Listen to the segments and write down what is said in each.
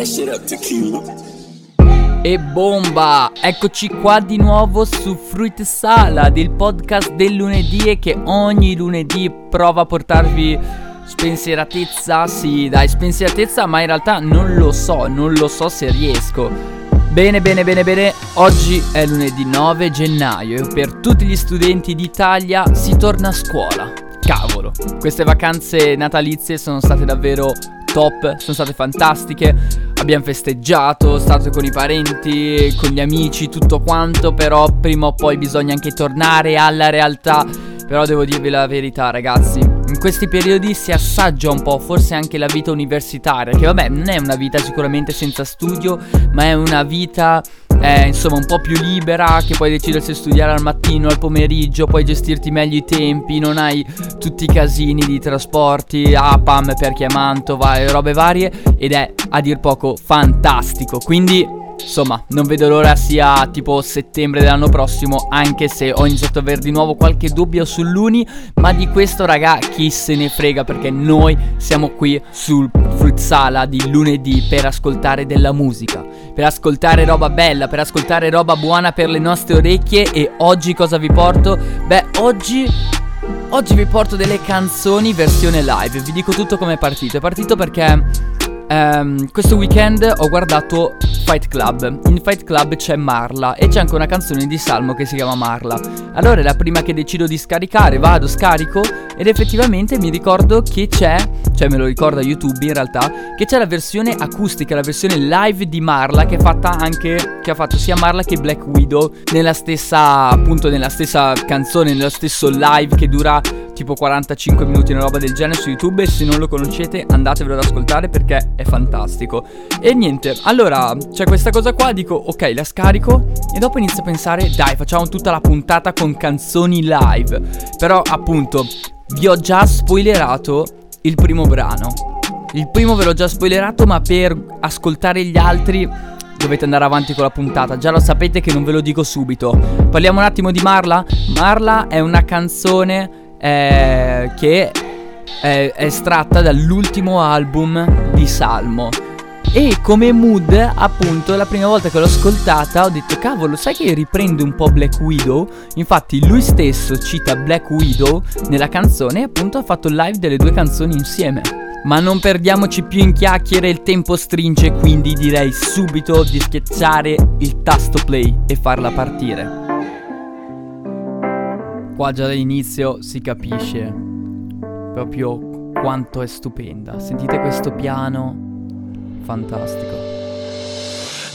That shit up tequila. E bomba! Eccoci qua di nuovo su Fruit Salad, il podcast del lunedì e che ogni lunedì prova a portarvi spensieratezza. Sì, dai, spensieratezza, ma in realtà non lo so, non lo so se riesco. Bene, bene, bene, bene, oggi è lunedì 9 gennaio e per tutti gli studenti d'Italia si torna a scuola. Cavolo, queste vacanze natalizie sono state davvero top, sono state fantastiche. Abbiamo festeggiato, stato con i parenti, con gli amici, tutto quanto, però prima o poi bisogna anche tornare alla realtà. Però devo dirvi la verità, ragazzi. In questi periodi si assaggia un po', forse anche la vita universitaria, che vabbè, non è una vita sicuramente senza studio, ma è una vita eh, insomma un po' più libera, che puoi decidere se studiare al mattino, al pomeriggio, puoi gestirti meglio i tempi, non hai tutti i casini di trasporti, APAM per chiamanto, vai, robe varie ed è a dir poco fantastico. Quindi Insomma, non vedo l'ora sia tipo settembre dell'anno prossimo, anche se ho iniziato ad avere di nuovo qualche dubbio sull'Uni, ma di questo raga chi se ne frega perché noi siamo qui sul Fruit Sala di lunedì per ascoltare della musica, per ascoltare roba bella, per ascoltare roba buona per le nostre orecchie e oggi cosa vi porto? Beh, oggi Oggi vi porto delle canzoni versione live, vi dico tutto come è partito. È partito perché ehm, questo weekend ho guardato Fight Club. In Fight Club c'è Marla e c'è anche una canzone di Salmo che si chiama Marla. Allora è la prima che decido di scaricare, vado, scarico ed effettivamente mi ricordo che c'è, cioè me lo ricorda YouTube in realtà, che c'è la versione acustica, la versione live di Marla che è fatta anche, che ha fatto sia Marla che Black Widow nella stessa, appunto nella stessa canzone, nello stesso live che dura tipo 45 minuti, una roba del genere su YouTube e se non lo conoscete andatevelo ad ascoltare perché è fantastico. E niente, allora c'è questa cosa qua, dico ok la scarico e dopo inizio a pensare dai facciamo tutta la puntata con canzoni live. Però appunto vi ho già spoilerato il primo brano. Il primo ve l'ho già spoilerato ma per ascoltare gli altri dovete andare avanti con la puntata. Già lo sapete che non ve lo dico subito. Parliamo un attimo di Marla. Marla è una canzone eh, che è estratta dall'ultimo album di Salmo. E come mood, appunto, la prima volta che l'ho ascoltata ho detto, cavolo, sai che riprende un po' Black Widow? Infatti lui stesso cita Black Widow nella canzone e appunto ha fatto live delle due canzoni insieme. Ma non perdiamoci più in chiacchiere, il tempo stringe, quindi direi subito di schiacciare il tasto play e farla partire qua già dall'inizio si capisce proprio quanto è stupenda. Sentite questo piano fantastico.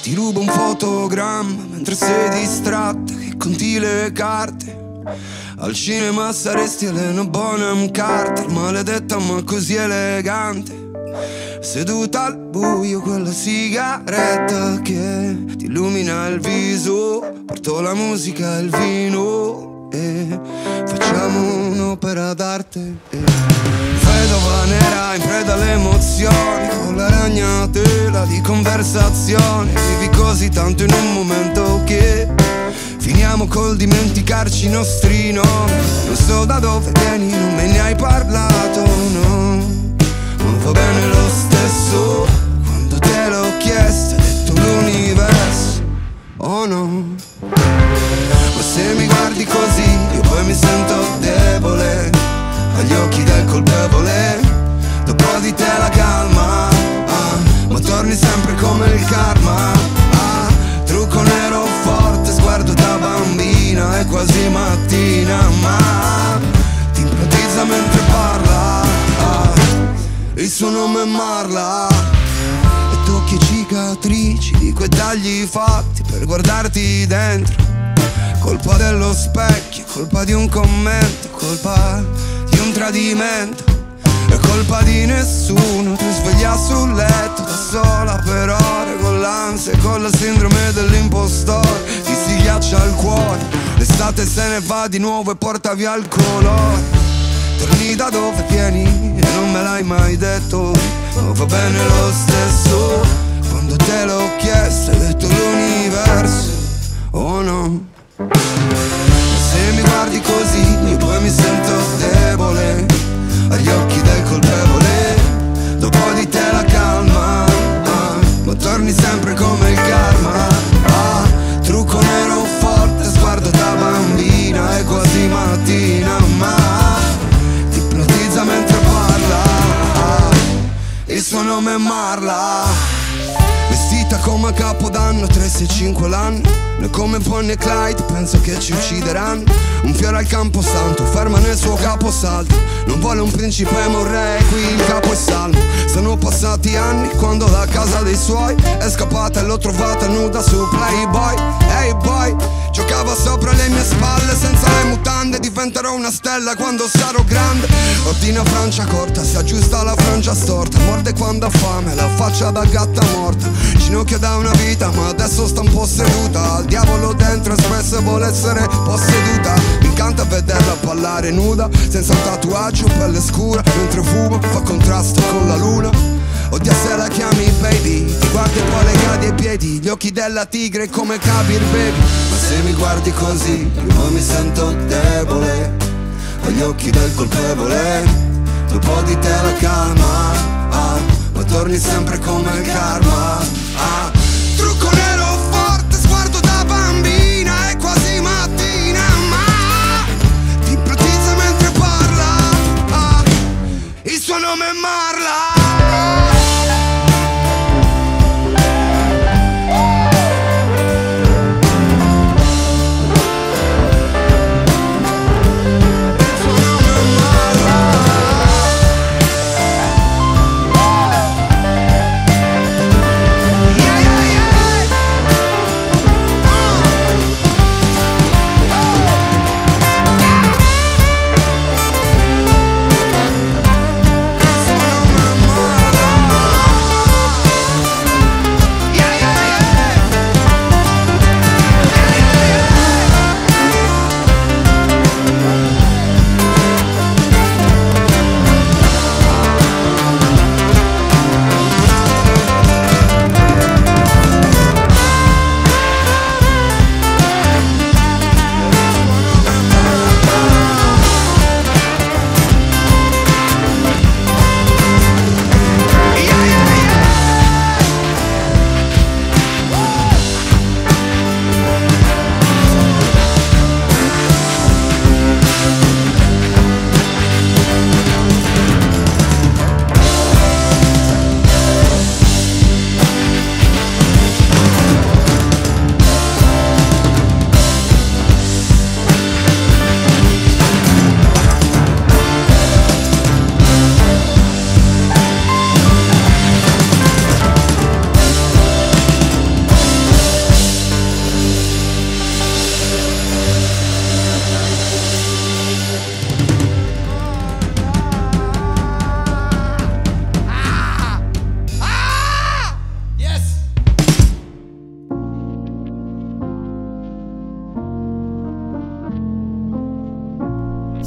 Ti rubo un fotogramma mentre sei distratta che conti le carte. Al cinema saresti Elena Bonham Carter, maledetta ma così elegante. Seduta al buio quella sigaretta che ti illumina il viso, porto la musica e il vino e facciamo un'opera d'arte. E vedova nera in preda alle emozioni, con la ragnatela di conversazione. Vivi così tanto in un momento che finiamo col dimenticarci i nostri nomi. Non so da dove vieni, non me ne hai parlato, no. Ma va bene lo stesso, quando te l'ho chiesto, hai detto l'universo, oh no. Se mi guardi così io poi mi sento debole Agli occhi del colpevole Dopo di te la calma ah, Ma torni sempre come il karma ah, Trucco nero forte, sguardo da bambina È quasi mattina ma Ti ipnotizza mentre parla ah, Il suo nome è Marla. E tocchi cicatrici di quei tagli fatti Per guardarti dentro Colpa dello specchio, colpa di un commento, colpa di un tradimento. È colpa di nessuno, ti sveglia sul letto da sola per ore con l'ansia e con la sindrome dell'impostore. Ti si ghiaccia il cuore, l'estate se ne va di nuovo e porta via il colore. Torni da dove vieni e non me l'hai mai detto, ma va bene lo stesso. Quando te l'ho chiesto hai detto l'universo, oh no. Se mi guardi così, poi mi sento debole, agli occhi del colpevole, dopo di te la calma, ah, ma torni sempre come il karma. Ah, trucco nero forte, sguardo da bambina, è quasi mattina, ma ti ipnotizza mentre parla, ah, il suo nome è Marla. Vestita come a capodanno, 365 l'anno noi come Bonnie e Clyde penso che ci uccideranno. Un fiore al campo santo ferma nel suo caposaldo. Non vuole un principe ma un re qui il capo è salmo Sono passati anni quando da casa dei suoi È scappata e l'ho trovata nuda su Playboy. Hey boy Giocava sopra le mie spalle senza le mutande Diventerò una stella quando sarò grande. Ordina Francia corta, si aggiusta la frangia storta. Morde quando ha fame, la faccia da gatta morta. Ginocchia da una vita ma adesso sta un po' seduta Al diavolo dentro spesso vuole essere posseduta. Mi incanta vederla ballare nuda Senza un tatuaggio, pelle scura Mentre fuma, fa contrasto con la luna. Odia se la chiami baby Ti guardi e poi le cadi ai piedi Gli occhi della tigre come Kabir baby. Ma se mi guardi così Io mi sento debole Ho gli occhi del colpevole Dopo di te la calma ah, Ma torni sempre come il karma ah.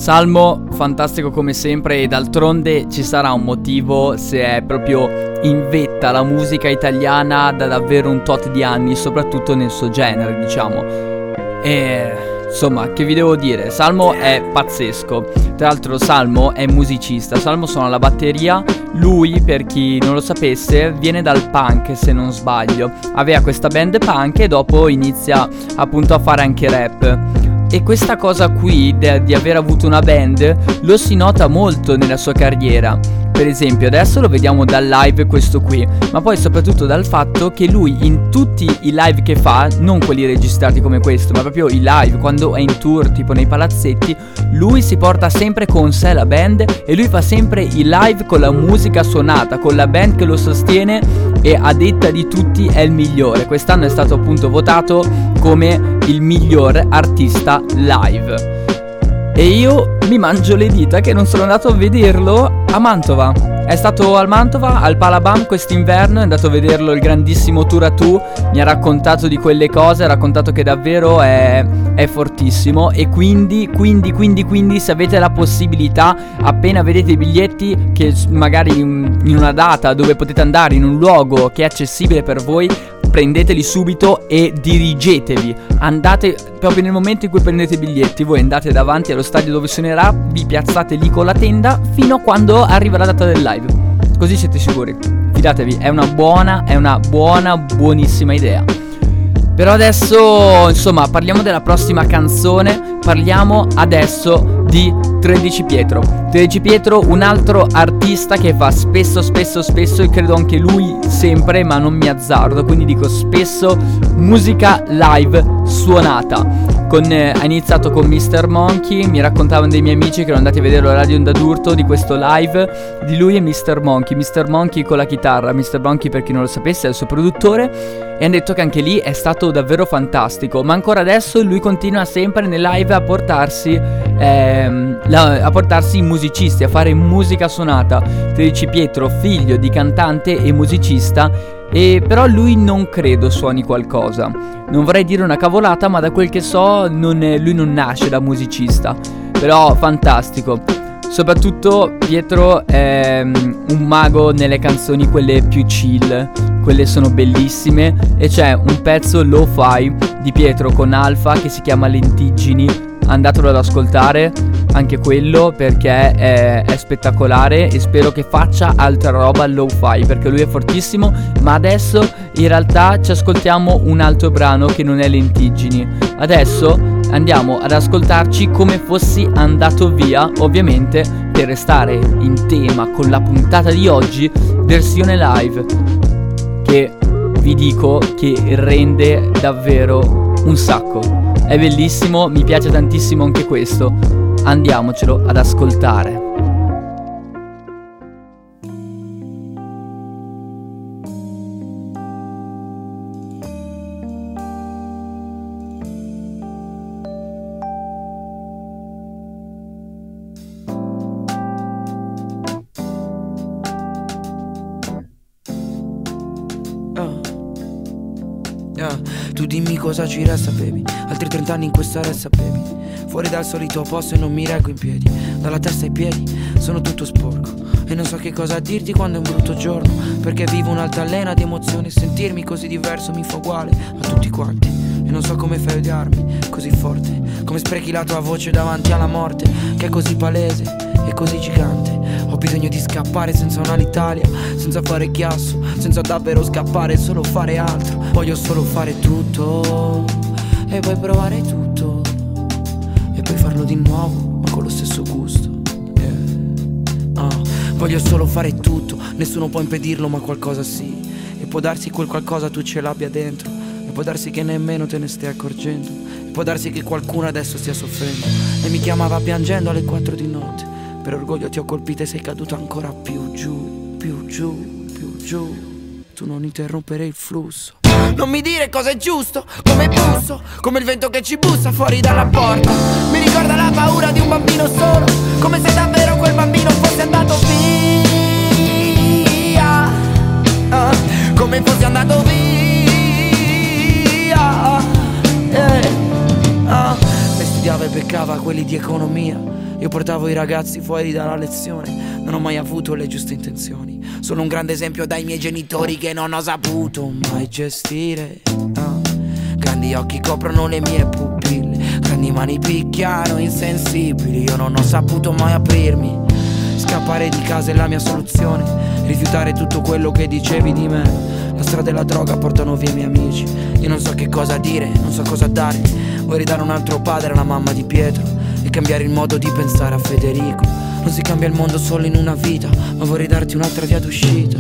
Salmo fantastico come sempre e d'altronde ci sarà un motivo se è proprio in vetta la musica italiana da davvero un tot di anni, soprattutto nel suo genere, diciamo. E insomma, che vi devo dire? Salmo è pazzesco. Tra l'altro Salmo è musicista, Salmo suona la batteria, lui per chi non lo sapesse viene dal punk se non sbaglio. Aveva questa band punk e dopo inizia appunto a fare anche rap. E questa cosa qui de- di aver avuto una band lo si nota molto nella sua carriera. Per esempio, adesso lo vediamo dal live questo qui, ma poi soprattutto dal fatto che lui in tutti i live che fa, non quelli registrati come questo, ma proprio i live, quando è in tour, tipo nei palazzetti, lui si porta sempre con sé la band e lui fa sempre i live con la musica suonata, con la band che lo sostiene e a detta di tutti è il migliore. Quest'anno è stato appunto votato come il miglior artista live. E io mi mangio le dita che non sono andato a vederlo a Mantova. È stato al Mantova, al Palabam quest'inverno, è andato a vederlo il grandissimo Turatu, mi ha raccontato di quelle cose, ha raccontato che davvero è, è fortissimo e quindi, quindi, quindi, quindi se avete la possibilità, appena vedete i biglietti, che magari in, in una data dove potete andare in un luogo che è accessibile per voi, prendeteli subito e dirigetevi. Andate proprio nel momento in cui prendete i biglietti, voi andate davanti allo stadio dove suonerà, vi piazzate lì con la tenda fino a quando arriva la data del live. Così siete sicuri. Fidatevi, è una buona, è una buona, buonissima idea. Però adesso, insomma, parliamo della prossima canzone. Parliamo adesso di 13 Pietro. 13 Pietro, un altro artista che fa spesso, spesso, spesso, e credo anche lui sempre, ma non mi azzardo, quindi dico spesso, musica live suonata. Con, eh, ha iniziato con Mr. Monkey, mi raccontavano dei miei amici che erano andati a vedere la radio Onda di questo live di lui e Mr. Monkey. Mr. Monkey con la chitarra, Mr. Monkey per chi non lo sapesse è il suo produttore e hanno detto che anche lì è stato davvero fantastico, ma ancora adesso lui continua sempre nel live a portarsi, ehm, la, a portarsi musicisti, a fare musica suonata. 13 Pietro, figlio di cantante e musicista e però lui non credo suoni qualcosa. Non vorrei dire una cavolata, ma da quel che so non è, lui non nasce da musicista. Però fantastico. Soprattutto Pietro è um, un mago nelle canzoni quelle più chill, quelle sono bellissime e c'è un pezzo lo-fi di Pietro con Alfa che si chiama Lentiggini andatelo ad ascoltare anche quello perché è, è, spettacolare e spero che faccia altra roba low-fi perché lui è fortissimo ma adesso in realtà ci ascoltiamo un altro brano che non è Lentiggini adesso andiamo ad ascoltarci come fossi andato via ovviamente per restare in tema con la puntata di oggi versione live che vi dico che rende davvero un sacco è bellissimo, mi piace tantissimo anche questo. Andiamocelo ad ascoltare. Tu dimmi cosa ci resta, baby. Altri 30 anni in questa ressa, baby. Fuori dal solito posto e non mi reggo in piedi. Dalla testa ai piedi sono tutto sporco. E non so che cosa dirti quando è un brutto giorno. Perché vivo un'altalena di emozioni. Sentirmi così diverso mi fa uguale a tutti quanti. E non so come fai a odiarmi così forte. Come sprechi la tua voce davanti alla morte. Che è così palese e così gigante. Ho bisogno di scappare senza un'Alitalia, senza fare chiasso, senza davvero scappare, solo fare altro. Voglio solo fare tutto e poi provare tutto e poi farlo di nuovo, ma con lo stesso gusto. Yeah. Oh, voglio solo fare tutto, nessuno può impedirlo, ma qualcosa sì. E può darsi quel qualcosa tu ce l'abbia dentro. E può darsi che nemmeno te ne stai accorgendo. E può darsi che qualcuno adesso stia soffrendo. E mi chiamava piangendo alle 4 di notte. Per orgoglio ti ho colpito e sei caduto ancora più giù, più giù, più giù. Tu non interrompere il flusso. Non mi dire cosa è giusto, come busso, come il vento che ci bussa fuori dalla porta. Mi ricorda la paura di un bambino solo, come se davvero quel bambino fosse andato via. Ah, come fosse andato via. Eh, ah. E studiava e beccava quelli di economia io portavo i ragazzi fuori dalla lezione, non ho mai avuto le giuste intenzioni. Sono un grande esempio dai miei genitori che non ho saputo mai gestire. No. Grandi occhi coprono le mie pupille, grandi mani picchiano insensibili. Io non ho saputo mai aprirmi. Scappare di casa è la mia soluzione, rifiutare tutto quello che dicevi di me. La strada e la droga portano via i miei amici. Io non so che cosa dire, non so cosa dargli. Vuoi ridare un altro padre alla mamma di Pietro e cambiare il modo di pensare a Federico. Si cambia il mondo solo in una vita, ma vorrei darti un'altra via d'uscita.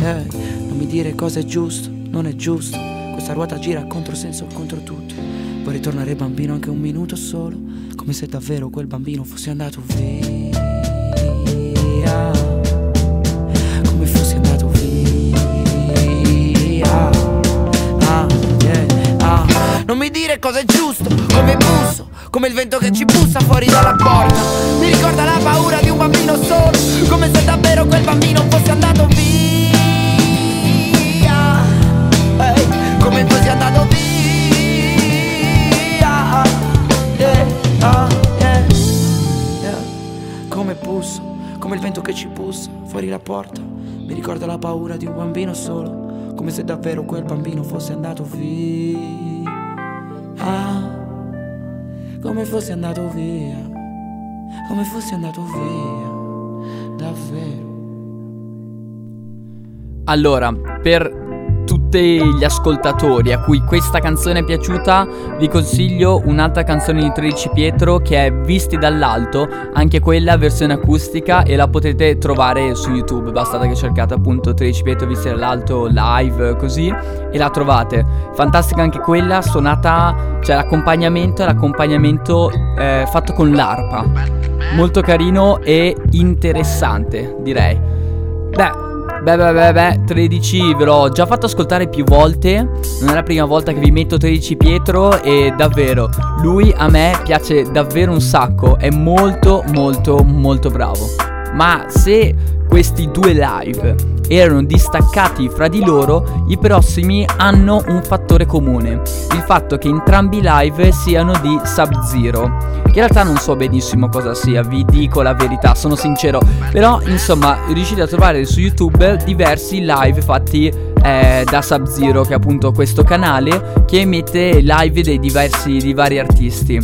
Eh, non mi dire cosa è giusto, non è giusto. Questa ruota gira a controsenso contro tutto. Vorrei tornare bambino anche un minuto solo, come se davvero quel bambino fosse andato via. Come fosse andato via. Ah, yeah, ah. Non mi dire cosa è giusto, come busso come il vento che ci bussa fuori dalla porta. Mi ricorda la paura di un bambino solo. Come se davvero quel bambino fosse andato via. Hey, Come fosse andato via. Yeah, oh, yeah, yeah. Come busso, come il vento che ci bussa fuori la porta. Mi ricorda la paura di un bambino solo. Come se davvero quel bambino fosse andato via come fosse andato via, come fosse andato davvero. Allora, per tutti gli ascoltatori a cui questa canzone è piaciuta, vi consiglio un'altra canzone di 13 Pietro che è Visti dall'alto, anche quella versione acustica e la potete trovare su YouTube, basta che cercate appunto 13 Pietro Visti dall'alto live così e la trovate. Fantastica anche quella, suonata, cioè l'accompagnamento è l'accompagnamento eh, fatto con l'arpa. Molto carino e interessante, direi. Beh, Beh, beh, beh, beh, 13 ve l'ho già fatto ascoltare più volte. Non è la prima volta che vi metto 13 Pietro e davvero, lui a me piace davvero un sacco. È molto, molto, molto bravo. Ma se questi due live erano distaccati fra di loro, i prossimi hanno un fattore comune, il fatto che entrambi i live siano di Sub-Zero. Che in realtà non so benissimo cosa sia, vi dico la verità, sono sincero, però insomma riuscite a trovare su YouTube diversi live fatti eh, da Sub-Zero, che è appunto questo canale che emette live dei diversi di vari artisti.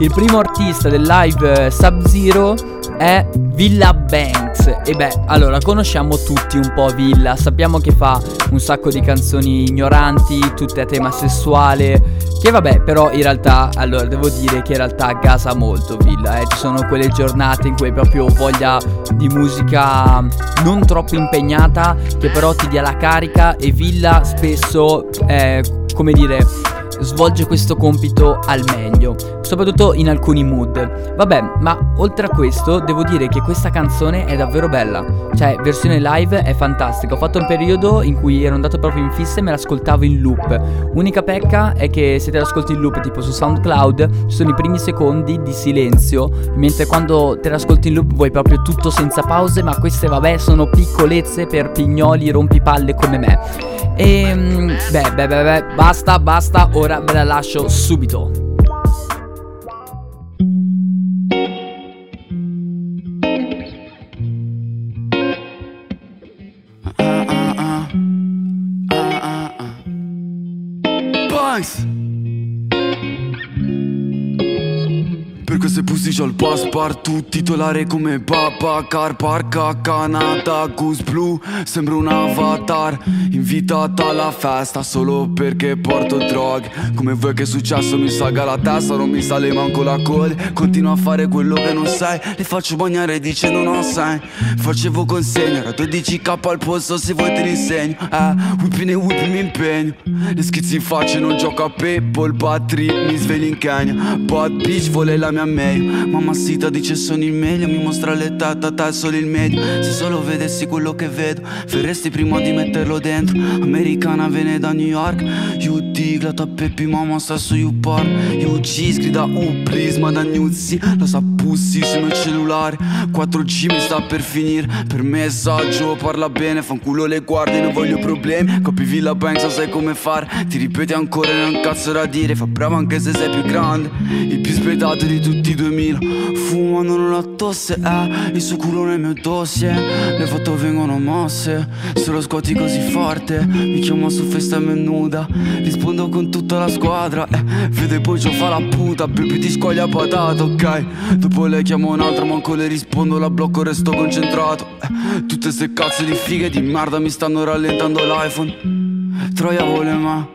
Il primo artista del live Sub-Zero è Villa Banks. E beh, allora conosciamo tutti un po' Villa, sappiamo che fa un sacco di canzoni ignoranti, tutte a tema sessuale. Che vabbè, però in realtà, allora devo dire che in realtà gasa molto Villa, eh. ci sono quelle giornate in cui hai proprio voglia di musica non troppo impegnata, che però ti dia la carica e Villa spesso, eh, come dire, svolge questo compito al meglio, soprattutto in alcuni mood. Vabbè, ma oltre a questo devo dire che questa canzone è davvero bella, cioè versione live è fantastica. Ho fatto un periodo in cui ero andato proprio in fissa e me l'ascoltavo in loop. Unica pecca è che se te l'ascolti in loop tipo su SoundCloud ci sono i primi secondi di silenzio, mentre quando te l'ascolti in loop vuoi proprio tutto senza pause, ma queste vabbè sono piccolezze per pignoli rompipalle come me. E ehm, beh, beh, beh, beh, basta, basta, ora ve la lascio subito. Se c'ho il passepartout Titolare come Papa Car Parca Canada Goose Blue Sembra un avatar. Invitata alla festa Solo perché porto droghe. Come vuoi che è successo? Mi salga la testa Non mi sale manco la coda. Continuo a fare quello che non sai Le faccio bagnare dicendo non sai Facevo consegna Era 12k al posto se vuoi te li insegno. Eh, whipping e whipping mi impegno. Le schizzi in faccia non gioco a bad trip mi svegli in Kenya. Bad bitch vuole la mia meglio Mamma sita dice sono il meglio Mi mostra le tata, solo il medio. Se solo vedessi quello che vedo Faresti prima di metterlo dentro. Americana viene da New York. You dig la Peppi mamma sta su YouPorn. You cheese grida uh please ma da Nuzzi La sa pussy sul mio cellulare 4G mi sta per finire. Per messaggio parla bene Fanculo le guardie non voglio problemi. Copi Villa Banks sai come fare Ti ripeti ancora non cazzo da dire. Fa bravo anche se sei più grande. Il più spietato di tutti 2000 Fumando la tosse, eh Il suo culo nel mio dossier. Le foto vengono mosse Se lo scuoti così forte. Mi chiama su festa nuda Rispondo con tutta la squadra eh, Vede poi ciò fa la puta Baby ti scoglia patata, ok. Dopo le chiamo un'altra Manco le rispondo, la blocco, resto concentrato eh, Tutte ste cazzo di fighe di merda Mi stanno rallentando l'iPhone. Troia vuole ma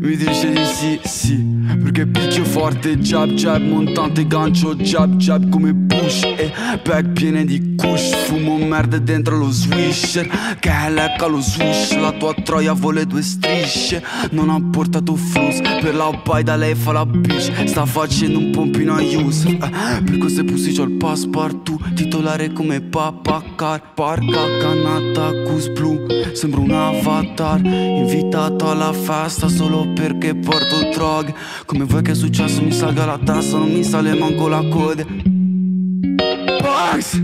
mi dice di sì, sì Perché picchio forte, jab, jab Montante, gancio, jab, jab Come push e bag piene di kush Fumo merda dentro lo swisher. Che lecca lo swish La tua troia vuole due strisce. Non ha portato flus Per la bai da lei fa la bitch. Sta facendo un pompino a use eh, Per queste pussy c'ho il passepartout Titolare come Papa Car. Parca, cannata, cus blu Sembra un avatar. Invitato alla festa solo solo perché porto droghe. Come vuoi che è successo? Mi salga la tassa Non mi sale manco la coda Bugs!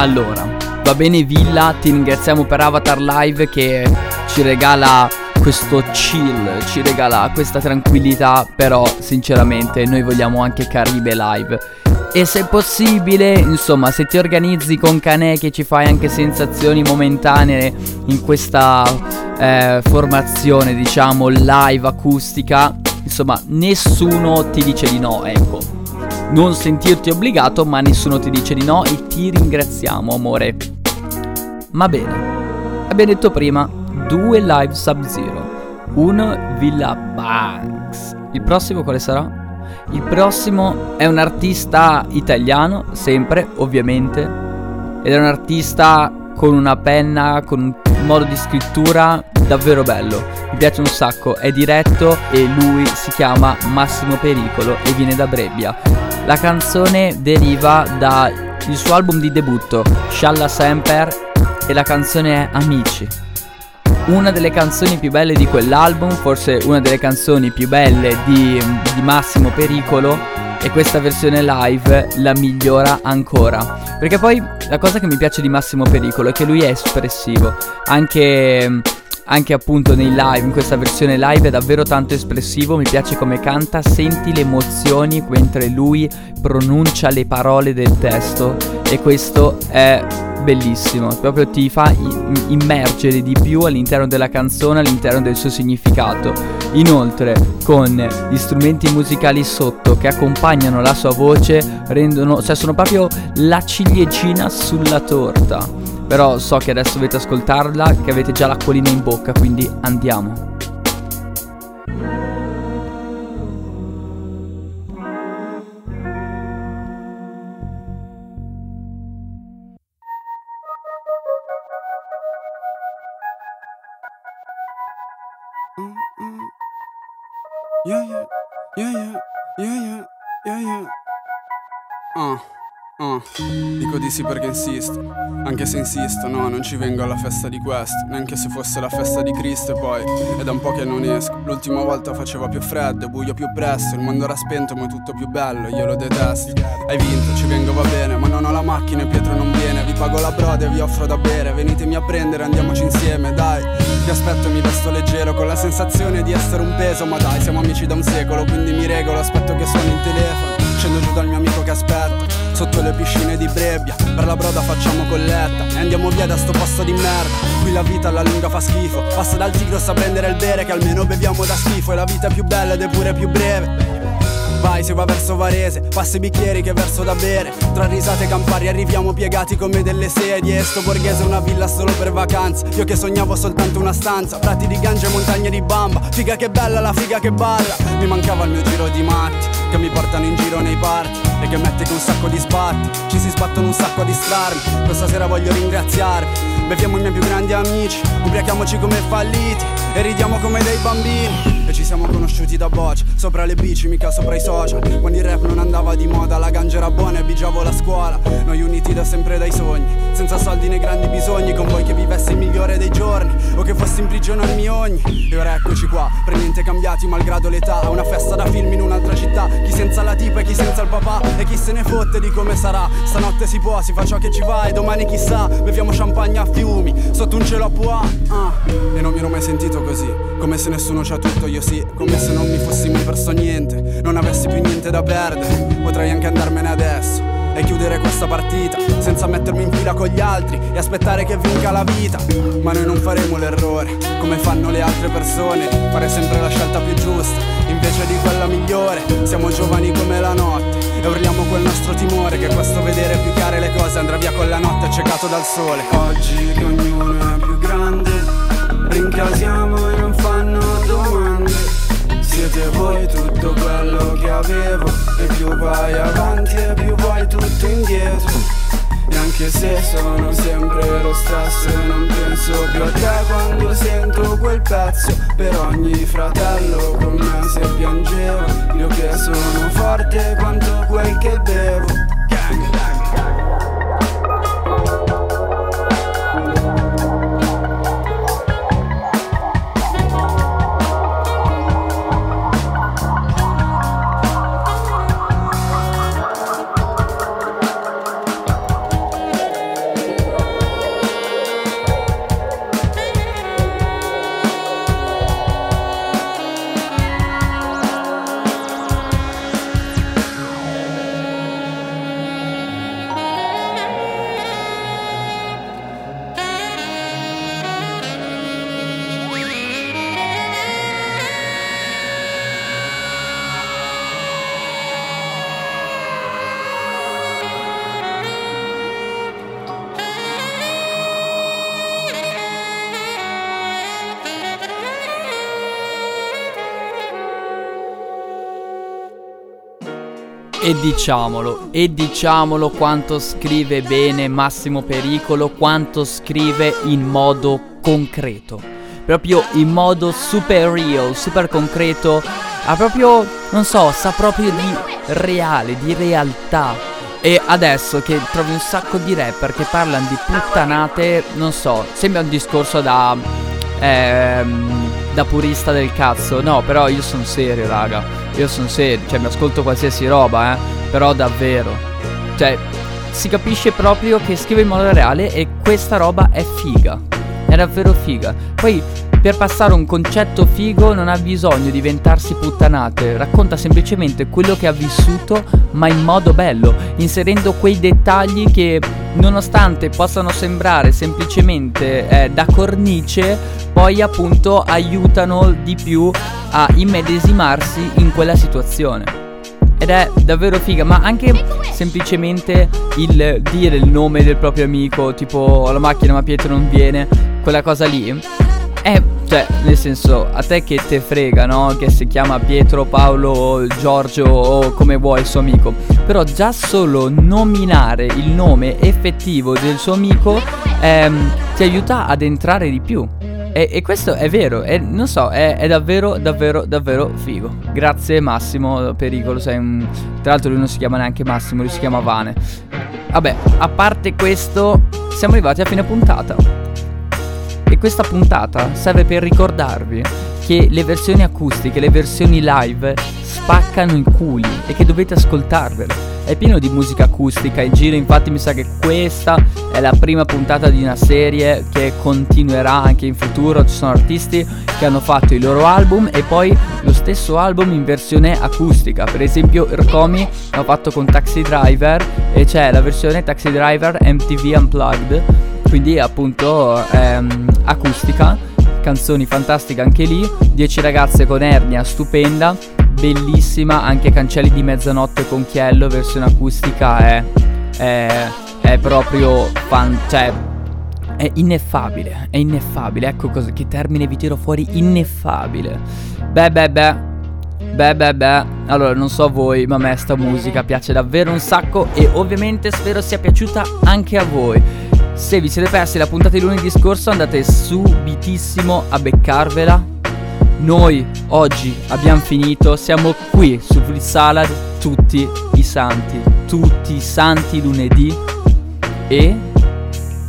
Allora, va bene Villa, ti ringraziamo per Avatar Live che ci regala questo chill, ci regala questa tranquillità, però sinceramente noi vogliamo anche Caribe Live. E se possibile, insomma, se ti organizzi con Canè che ci fai anche sensazioni momentanee in questa eh, formazione, diciamo, live acustica, insomma, nessuno ti dice di no, ecco. Non sentirti obbligato, ma nessuno ti dice di no e ti ringraziamo, amore. Ma bene, abbiamo detto prima, due live Sub-Zero, uno Villa Banks. Il prossimo quale sarà? Il prossimo è un artista italiano, sempre, ovviamente, ed è un artista con una penna, con un modo di scrittura davvero bello. Mi piace un sacco, è diretto e lui si chiama Massimo Pericolo e viene da Brebbia. La canzone deriva dal suo album di debutto, Scialla Semper, e la canzone è Amici una delle canzoni più belle di quell'album, forse una delle canzoni più belle di, di Massimo Pericolo e questa versione live la migliora ancora. Perché poi la cosa che mi piace di Massimo Pericolo è che lui è espressivo, anche, anche appunto nei live, in questa versione live è davvero tanto espressivo, mi piace come canta, senti le emozioni mentre lui pronuncia le parole del testo e questo è bellissimo, proprio ti fa immergere di più all'interno della canzone, all'interno del suo significato. Inoltre, con gli strumenti musicali sotto che accompagnano la sua voce, rendono, cioè sono proprio la ciliegina sulla torta. Però so che adesso dovete ascoltarla, che avete già l'acquolina in bocca, quindi andiamo. Yeah, yeah, yeah, yeah, yeah, yeah, yeah. Ah, ah, dico di sì perché insisto. Anche se insisto, no, non ci vengo alla festa di questo. Neanche se fosse la festa di Cristo e poi. È da un po' che non esco. L'ultima volta faceva più freddo, buio più presto. Il mondo era spento, ma è tutto più bello. Io lo detesto. Hai vinto, ci vengo, va bene. Ma non ho la macchina e Pietro non viene. Vi pago la broda e vi offro da bere. Venitemi a prendere, andiamoci insieme, dai. Ti aspetto mi vesto leggero con la sensazione di essere un peso Ma dai siamo amici da un secolo quindi mi regolo Aspetto che suoni il telefono Scendo giù dal mio amico che aspetta Sotto le piscine di Brebbia Per la broda facciamo colletta E andiamo via da sto posto di merda. Qui la vita alla lunga fa schifo. Passa dal Tigros a prendere il bere Che almeno beviamo da schifo. E la vita è più bella ed è pure più breve. Vai, si va verso Varese, passa i bicchieri che verso da bere. Tra risate e campari arriviamo piegati come delle sedie. Sto borghese una villa solo per vacanze. Io che sognavo soltanto una stanza Prati di gange e montagne di bamba. Figa che bella, la figa che balla. Mi mancava il mio giro di matti Che mi portano in giro nei parchi E che mette con un sacco di spatti Ci si sbattono un sacco a distrarmi Questa sera voglio ringraziarvi Beviamo i miei più grandi amici Ubriachiamoci come falliti E ridiamo come dei bambini E ci siamo conosciuti da boccia Sopra le bici, mica sopra i social. Quando il rap non andava di moda La ganja era buona e bigiavo la scuola. Noi uniti da sempre dai sogni Senza soldi né grandi bisogni Con voi che vivesse il migliore dei giorni O che fossi in prigione al mio ogni. E ora eccoci qua Per niente cambiati malgrado l'età Una festa da film in un'altra città. Chi senza la tipa e chi senza il papà E chi se ne fotte di come sarà. Stanotte si può, si fa ciò che ci va E domani chissà Beviamo champagne a fiumi Sotto un cielo a poa ah. E non mi ero mai sentito così Come se nessuno c'ha tutto, io sì Come se non mi fossi mai perso niente Non avessi più niente da perdere Potrei anche andarmene adesso e chiudere questa partita senza mettermi in fila con gli altri e aspettare che vinca la vita. Ma noi non faremo l'errore, come fanno le altre persone, fare sempre la scelta più giusta invece di quella migliore. Siamo giovani come la notte e urliamo quel nostro timore che questo vedere più chiare le cose andrà via con la notte accecato dal sole. Oggi che ognuno è più grande, rincasiamo Siete voi tutto quello che avevo. E più vai avanti e più vai tutto indietro. E anche se sono sempre lo stesso non penso più a te quando sento quel pezzo. Per ogni fratello con me se piangevo Io che sono forte quanto quel che bevo. Gang, E diciamolo, e diciamolo quanto scrive bene Massimo Pericolo, quanto scrive in modo concreto. Proprio in modo super real, super concreto. Ha proprio, non so, sa proprio di reale, di realtà. E adesso che trovi un sacco di rapper che parlano di puttanate, non so, sembra un discorso da... Ehm, da purista del cazzo. No, però io sono serio, raga. Io sono serio, cioè mi ascolto qualsiasi roba, eh. Però davvero. Cioè, si capisce proprio che scrive in modo reale e questa roba è figa. È davvero figa. Poi per passare un concetto figo non ha bisogno di inventarsi puttanate, racconta semplicemente quello che ha vissuto ma in modo bello, inserendo quei dettagli che nonostante possano sembrare semplicemente eh, da cornice, poi appunto aiutano di più a immedesimarsi in quella situazione. Ed è davvero figa, ma anche semplicemente il dire il nome del proprio amico, tipo la macchina ma Pietro non viene, quella cosa lì eh, cioè, nel senso, a te che te frega, no? Che si chiama Pietro, Paolo, Giorgio o come vuoi il suo amico. Però già solo nominare il nome effettivo del suo amico ehm, ti aiuta ad entrare di più. E, e questo è vero, è, non so, è, è, davvero, davvero, davvero figo. Grazie Massimo Pericolo, sei un... Tra l'altro lui non si chiama neanche Massimo, lui si chiama Vane. Vabbè, a parte questo, siamo arrivati a fine puntata. E questa puntata serve per ricordarvi che le versioni acustiche, le versioni live spaccano i culi e che dovete ascoltarvele. È pieno di musica acustica in giro, infatti mi sa che questa è la prima puntata di una serie che continuerà anche in futuro. Ci sono artisti che hanno fatto i loro album e poi lo stesso album in versione acustica. Per esempio Irkomi l'ha fatto con Taxi Driver e c'è la versione Taxi Driver MTV Unplugged quindi appunto ehm, acustica, canzoni fantastiche anche lì, 10 ragazze con ernia stupenda, bellissima, anche Cancelli di mezzanotte con Chiello, versione acustica è, è, è proprio fan, cioè è ineffabile, è ineffabile, ecco cosa, che termine vi tiro fuori, ineffabile. Beh beh beh. Beh beh beh, allora non so voi, ma a me sta musica piace davvero un sacco e ovviamente spero sia piaciuta anche a voi. Se vi siete persi la puntata di lunedì scorso andate subitissimo a beccarvela. Noi oggi abbiamo finito, siamo qui su Free Salad tutti i santi, tutti i santi lunedì e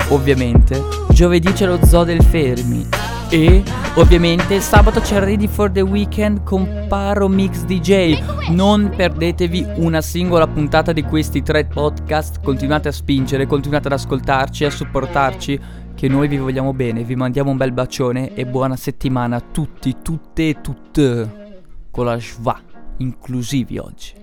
ovviamente giovedì c'è lo zoo del Fermi e ovviamente sabato c'è Ready for the Weekend con Paro Mix DJ. Non perdetevi una singola puntata di questi tre podcast. Continuate a spingere, continuate ad ascoltarci, a supportarci. Che noi vi vogliamo bene, vi mandiamo un bel bacione e buona settimana a tutti, tutte e tutte. Con la schwa, inclusivi oggi.